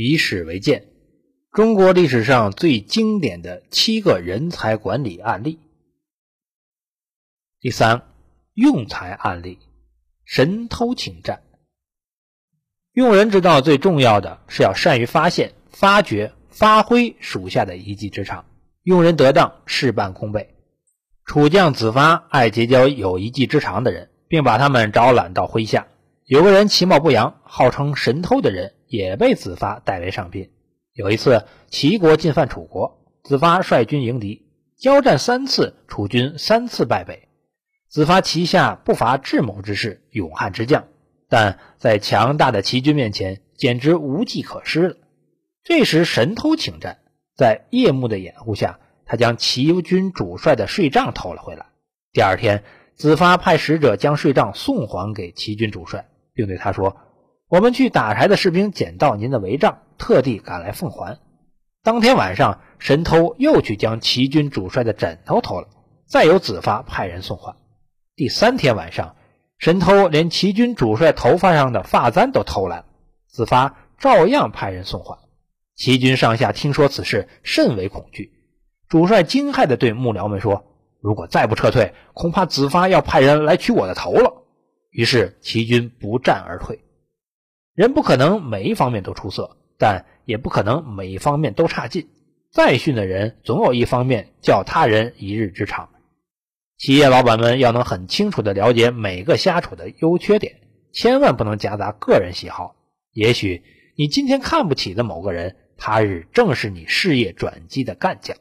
以史为鉴，中国历史上最经典的七个人才管理案例。第三，用才案例：神偷请战。用人之道最重要的是要善于发现、发掘、发挥属下的一技之长，用人得当，事半功倍。楚将子发爱结交有一技之长的人，并把他们招揽到麾下。有个人其貌不扬，号称神偷的人，也被子发带为上宾。有一次，齐国进犯楚国，子发率军迎敌，交战三次，楚军三次败北。子发旗下不乏智谋之士、勇悍之将。但在强大的齐军面前，简直无计可施了。这时，神偷请战，在夜幕的掩护下，他将齐军主帅的税账偷了回来。第二天，子发派使者将税账送还给齐军主帅，并对他说：“我们去打柴的士兵捡到您的帷帐，特地赶来奉还。”当天晚上，神偷又去将齐军主帅的枕头偷了，再由子发派人送还。第三天晚上。神偷连齐军主帅头发上的发簪都偷来了，子发照样派人送还。齐军上下听说此事，甚为恐惧。主帅惊骇地对幕僚们说：“如果再不撤退，恐怕子发要派人来取我的头了。”于是齐军不战而退。人不可能每一方面都出色，但也不可能每一方面都差劲。再训的人，总有一方面较他人一日之长。企业老板们要能很清楚地了解每个下属的优缺点，千万不能夹杂个人喜好。也许你今天看不起的某个人，他日正是你事业转机的干将。